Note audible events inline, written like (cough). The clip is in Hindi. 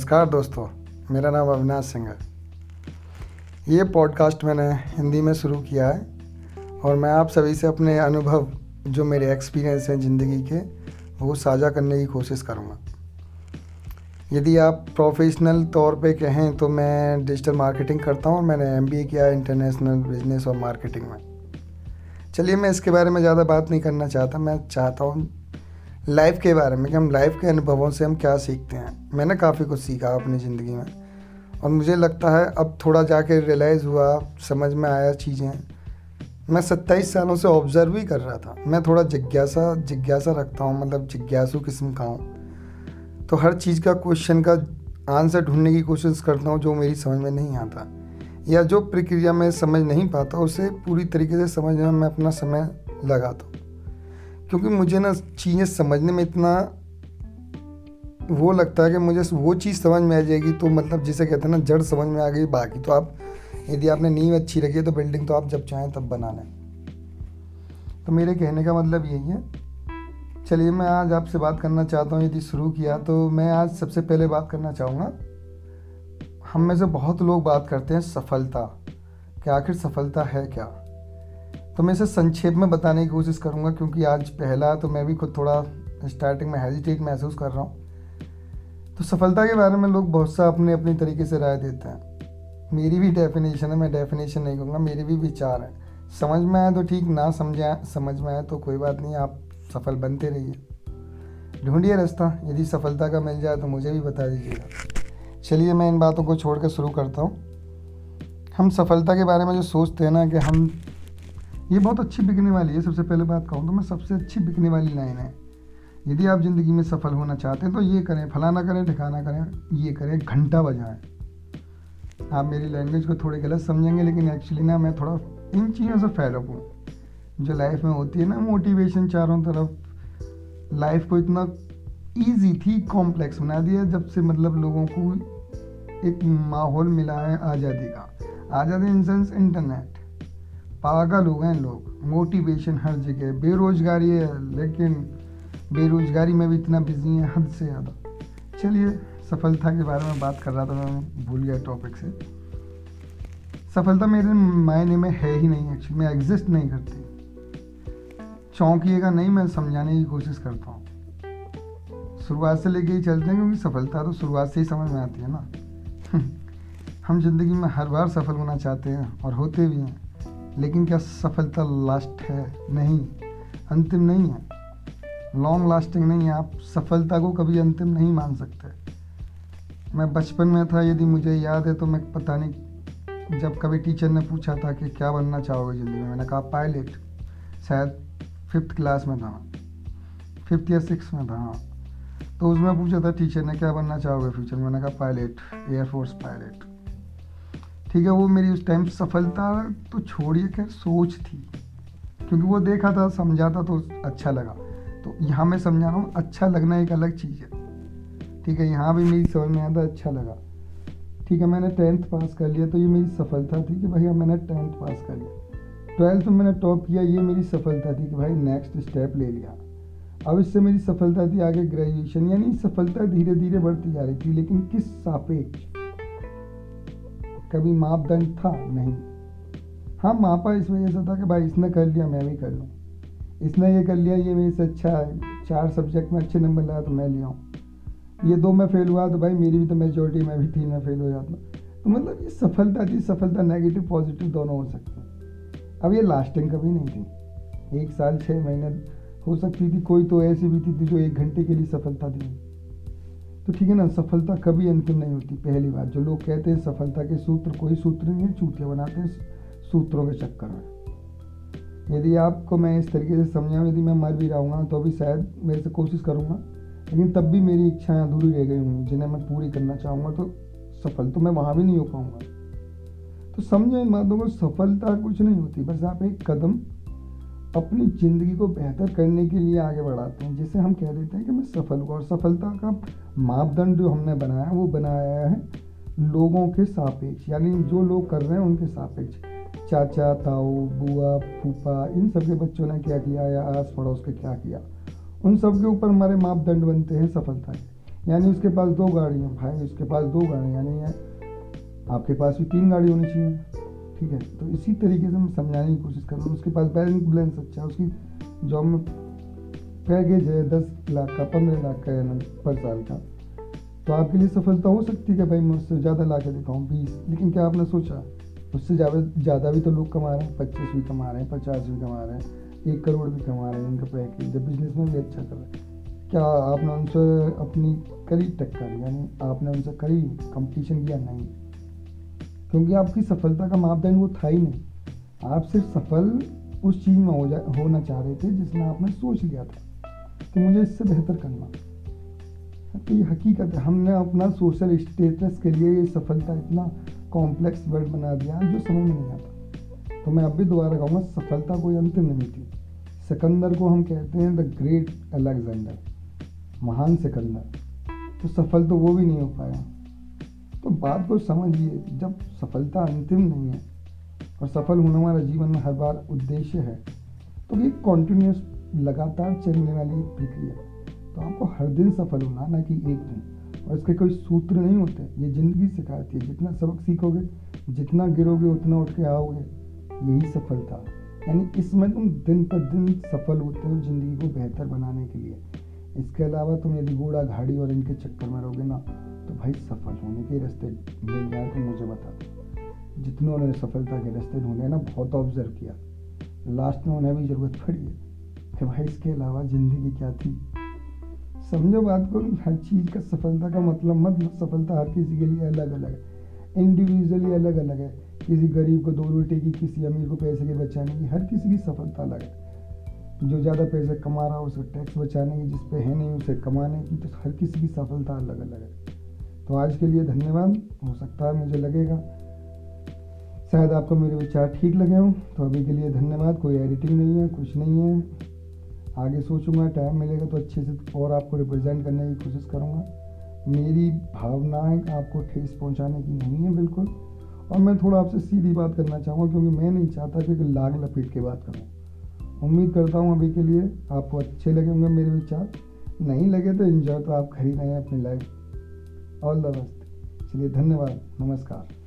नमस्कार दोस्तों, मेरा नाम अविनाश सिंह है। ये पॉडकास्ट मैंने हिंदी में शुरू किया है और मैं आप सभी से अपने अनुभव, जो मेरे एक्सपीरियंस हैं ज़िंदगी के, वो साझा करने की कोशिश करूँगा। यदि आप प्रोफेशनल तौर पे कहें तो मैं डिजिटल मार्केटिंग करता हूँ और मैंने एमबीए किया है इंटरनेशनल बिज़नेस और मार्केटिंग में। चलिए मैं इसके बारे में ज़्यादा बात नहीं करना चाहता, मैं चाहता हूँ लाइफ के बारे में कि हम लाइफ के अनुभवों से हम क्या सीखते हैं। मैंने काफ़ी कुछ सीखा अपनी ज़िंदगी में। और मुझे लगता है अब थोड़ा जाके रियलाइज़ हुआ, समझ में आया चीज़ें। मैं सत्ताईस सालों से ऑब्ज़र्व ही कर रहा था। मैं थोड़ा जिज्ञासा जिज्ञासा रखता हूँ मतलब जिज्ञासु किस्म का हूँ। तो हर चीज़ का क्वेश्चन का आंसर ढूँढने की कोशिश करता हूँ, जो मेरी समझ में नहीं आता। या जो प्रक्रिया में समझ नहीं पाता, उसे पूरी तरीके से समझने में मैं अपना समय लगाता हूँ। क्योंकि मुझे ना चीज़ें समझने में इतना वो लगता है कि मुझे वो चीज़ समझ में आ जाएगी तो मतलब जिसे कहते हैं ना, जड़ समझ में आ गई, बाकी तो आप, यदि आपने नींव अच्छी रखी है तो बिल्डिंग तो आप जब चाहें तब बना लें तो मेरे कहने का मतलब यही है। चलिए, मैं आज आपसे बात करना चाहता हूँ, यदि शुरू किया तो मैं आज सबसे पहले बात करना चाहूँगा। हम में से बहुत लोग बात करते हैं सफलता। कि आखिर सफलता है क्या? तो मैं इसे संक्षेप में बताने की कोशिश करूँगा, क्योंकि आज पहला तो मैं भी खुद थोड़ा स्टार्टिंग में हेजिटेट महसूस कर रहा हूँ। तो सफलता के बारे में लोग बहुत सा अपने अपने तरीके से राय देते हैं। मेरी भी डेफिनेशन है, मैं डेफिनेशन नहीं कहूँगा, मेरे भी विचार हैं। समझ में आए तो ठीक, ना समझे, समझ में आए तो कोई बात नहीं, आप सफल बनते रहिए। ढूंढिए रास्ता, यदि सफलता का मिल जाए तो मुझे भी बता दीजिएगा। चलिए, मैं इन बातों को छोड़ कर शुरू करता हूँ। हम सफलता के बारे में जो सोचते हैं ना, कि हम ये बहुत अच्छी बिकने वाली है, सबसे पहले बात कहूँ तो मैं सबसे अच्छी बिकने वाली लाइन है। यदि आप ज़िंदगी में सफल होना चाहते हैं तो ये करें, फलाना करें, ठिकाना करें, ये करें, घंटा बजाएँ। आप मेरी लैंग्वेज को थोड़े गलत समझेंगे, लेकिन एक्चुअली ना मैं थोड़ा इन चीज़ों से फैलअप हूँ जो लाइफ में होती है ना मोटिवेशन चारों तरफ़। लाइफ को इतना ईजी थी कॉम्प्लेक्स बना दिया, जब से मतलब लोगों को एक माहौल मिला है आज़ादी का। आज़ादी इन सेंस इंटरनेट पागल हो गए लोग। मोटिवेशन हर जगह। बेरोजगारी है, लेकिन बेरोजगारी में भी इतना बिज़ी है हद से ज़्यादा। चलिए, सफलता के बारे में बात कर रहा था मैं, भूल गया टॉपिक से। सफलता मेरे मायने में है ही नहीं एक्चुअली मैं एग्जिस्ट नहीं करती। चौंकिएगा नहीं, मैं समझाने की कोशिश करता हूँ। शुरुआत से लेके ही चलते हैं, क्योंकि सफलता तो शुरुआत से ही समझ में आती है ना। (laughs) हम ज़िंदगी में हर बार सफल होना चाहते हैं और होते भी हैं। लेकिन क्या सफलता लास्ट है? नहीं, अंतिम नहीं है। लॉन्ग लास्टिंग नहीं है। आप सफलता को कभी अंतिम नहीं मान सकते। मैं बचपन में था, यदि मुझे याद है तो मैं पता नहीं, जब कभी टीचर ने पूछा था कि क्या बनना चाहोगे ज़िंदगी में, मैंने कहा पायलट शायद फिफ्थ क्लास में था फिफ्थ या सिक्स में था हाँ। तो उसमें पूछा था टीचर ने, क्या बनना चाहोगे फ्यूचर में मैंने कहा पायलट एयरफोर्स पायलट ठीक है, वो मेरी उस टाइम सफलता तो छोड़िए, खैर, सोच थी। क्योंकि वो देखा था समझा था तो अच्छा लगा। तो यहाँ मैं समझा रहा हूँ अच्छा लगना एक अलग चीज़ है। ठीक है, यहाँ भी मेरी समझ में आता अच्छा लगा। ठीक है, मैंने टेंथ पास कर लिया तो ये मेरी सफलता थी कि भाई अब मैंने टेंथ पास कर लिया। ट्वेल्थ में मैंने टॉप किया, ये मेरी सफलता थी कि भाई नेक्स्ट स्टेप ले लिया। अब इससे मेरी सफलता थी आगे ग्रेजुएशन यानी सफलता धीरे धीरे बढ़ती जा रही थी, लेकिन किस सापेक्ष? कभी मापदंड था? नहीं। हाँ मापा इस वजह से था कि भाई इसने कर लिया, मैं भी कर लूँ। इसने ये कर लिया, ये मेरे से अच्छा है। चार सब्जेक्ट में अच्छे नंबर लाया तो मैं लिया हूँ ये दो में फेल हुआ तो भाई मेरी भी तो मेजोरिटी में भी तीन में फेल हो जाता। तो मतलब ये सफलता थी, सफलता नेगेटिव पॉजिटिव दोनों हो सकते हैं। अब ये लास्टिंग कभी नहीं थी। एक साल छः महीने हो सकती थी, कोई तो ऐसी भी थी जो एक घंटे के लिए सफलता थी। तो ठीक है ना, सफलता कभी अंतिम नहीं होती, पहली बात। जो लोग कहते हैं सफलता के सूत्र, कोई सूत्र नहीं है चूतिया बनाते हैं सूत्रों के चक्कर में। यदि आपको मैं इस तरीके से समझाऊँ, यदि मैं मर भी रहूँगा तो अभी शायद मेरे से कोशिश करूँगा, लेकिन तब भी मेरी इच्छाएँ अधूरी रह गई होंगी, जिन्हें मैं पूरी करना चाहूँगा तो सफल तो मैं वहाँ भी नहीं हो पाऊँगा। तो समझो इन बातों को, सफलता कुछ नहीं होती, बस आप एक कदम अपनी ज़िंदगी को बेहतर करने के लिए आगे बढ़ाते हैं, जिसे हम कह देते हैं कि मैं सफल हुआ और सफलता का मापदंड जो हमने बनाया वो बनाया है लोगों के सापेक्ष, यानी जो लोग कर रहे हैं उनके सापेक्ष। चाचा, ताऊ, बुआ, फूफा, इन सब के बच्चों ने क्या किया या आस पड़ोस के क्या किया? उन सब के ऊपर हमारे मापदंड बनते हैं सफलता के। यानी उसके पास दो गाड़ी हैं भाई, उसके पास दो गाड़ी यानी आपके पास भी तीन गाड़ी होनी चाहिए। ठीक है? तो इसी तरीके से मैं समझाने की कोशिश कर रहा हूँ। उसके पास बैंक बैलेंस अच्छा है। उसकी जॉब में पैकेज है दस लाख का, पंद्रह लाख का है पर साल का। तो आपके लिए सफलता हो सकती है भाई मैं उससे ज़्यादा ला के दिखाऊँ, बीस। लेकिन क्या आपने सोचा? उससे ज़्यादा ज़्यादा भी तो लोग कमा रहे हैं, पच्चीस भी कमा रहे हैं, पचास भी कमा रहे हैं, एक करोड़ भी कमा रहे हैं इनका पैकेज जब बिज़नेस में भी अच्छा कर रहे हैं। क्या आपने उनसे अपनी करीब टक्कर, यानी आपने उनसे करीब कंपटीशन किया? नहीं। क्योंकि आपकी सफलता का मापदंड वो था ही नहीं। आप सिर्फ़ सफल उस चीज़ में हो जा, होना चाह रहे थे जिसमें आपने सोच लिया था। कि मुझे इससे बेहतर करना। तो ये हकीकत है, हमने अपना सोशल स्टेटस के लिए ये सफलता इतना कॉम्प्लेक्स वर्ड बना दिया जो समझ में नहीं आता। तो मैं अब भी दोबारा कहूँगा, सफलता कोई अंतिम नहीं थी। सिकंदर को हम कहते हैं द ग्रेट अलेक्जेंडर महान सिकंदर। तो सफल तो वो भी नहीं हो पाया। तो बात को समझिए, जब सफलता अंतिम नहीं है और सफल होना हमारा जीवन में हर बार उद्देश्य है तो ये कॉन्टिन्यूस लगातार चलने वाली प्रक्रिया। तो आपको हर दिन सफल होना, ना कि एक दिन। और इसके कोई सूत्र नहीं होते। ये ज़िंदगी सिखाती है। जितना सबक सीखोगे, जितना गिरोगे, उतना उठ के आओगे, यही सफलता। यानी इसमें तुम दिन पर दिन सफल होते हो ज़िंदगी को बेहतर बनाने के लिए। इसके अलावा तुम यदि घोड़ा, घाड़ी और इनके चक्कर में रहोगे ना तो भाई सफल होने के रास्ते मिल जाए तो मुझे बता दो। जितनों उन्होंने सफलता के रास्ते ढूंढे ना, बहुत ऑब्ज़र्व किया। लास्ट में उन्हें भी ज़रूरत पड़ी है। कि भाई इसके अलावा ज़िंदगी क्या थी? समझो बात को, हर चीज़ का सफलता का मतलब मतलब सफलता हर किसी के लिए अलग अलग है। इंडिविजुअली अलग अलग है। किसी गरीब को दो रोटी की किसी अमीर को पैसे के बचाने की, हर किसी की सफलता अलग है। जो ज़्यादा पैसे कमा रहा हो, उसे टैक्स बचाने की, जिस पे है नहीं, उसे कमाने की तो हर किसी की सफलता अलग अलग है। तो आज के लिए धन्यवाद। हो सकता है मुझे लगेगा। शायद आपको मेरे विचार ठीक लगे हों तो अभी के लिए धन्यवाद। कोई एडिटिंग नहीं है, कुछ नहीं है। आगे सोचूँगा टाइम मिलेगा तो अच्छे से और आपको रिप्रेजेंट करने की कोशिश करूँगा। मेरी भावनाएँ आपको ठेस पहुँचाने की नहीं है, बिल्कुल। और मैं थोड़ा आपसे सीधी बात करना चाहूँगा, क्योंकि मैं नहीं चाहता कि लाग लपेट के बात करूँ। उम्मीद करता हूँ अभी के लिए आपको अच्छे लगे होंगे मेरे विचार। नहीं लगे तो इन्जॉय तो आप खरीद रहे हैं अपनी लाइफ ऑल द बेस्ट चलिए धन्यवाद. नमस्कार.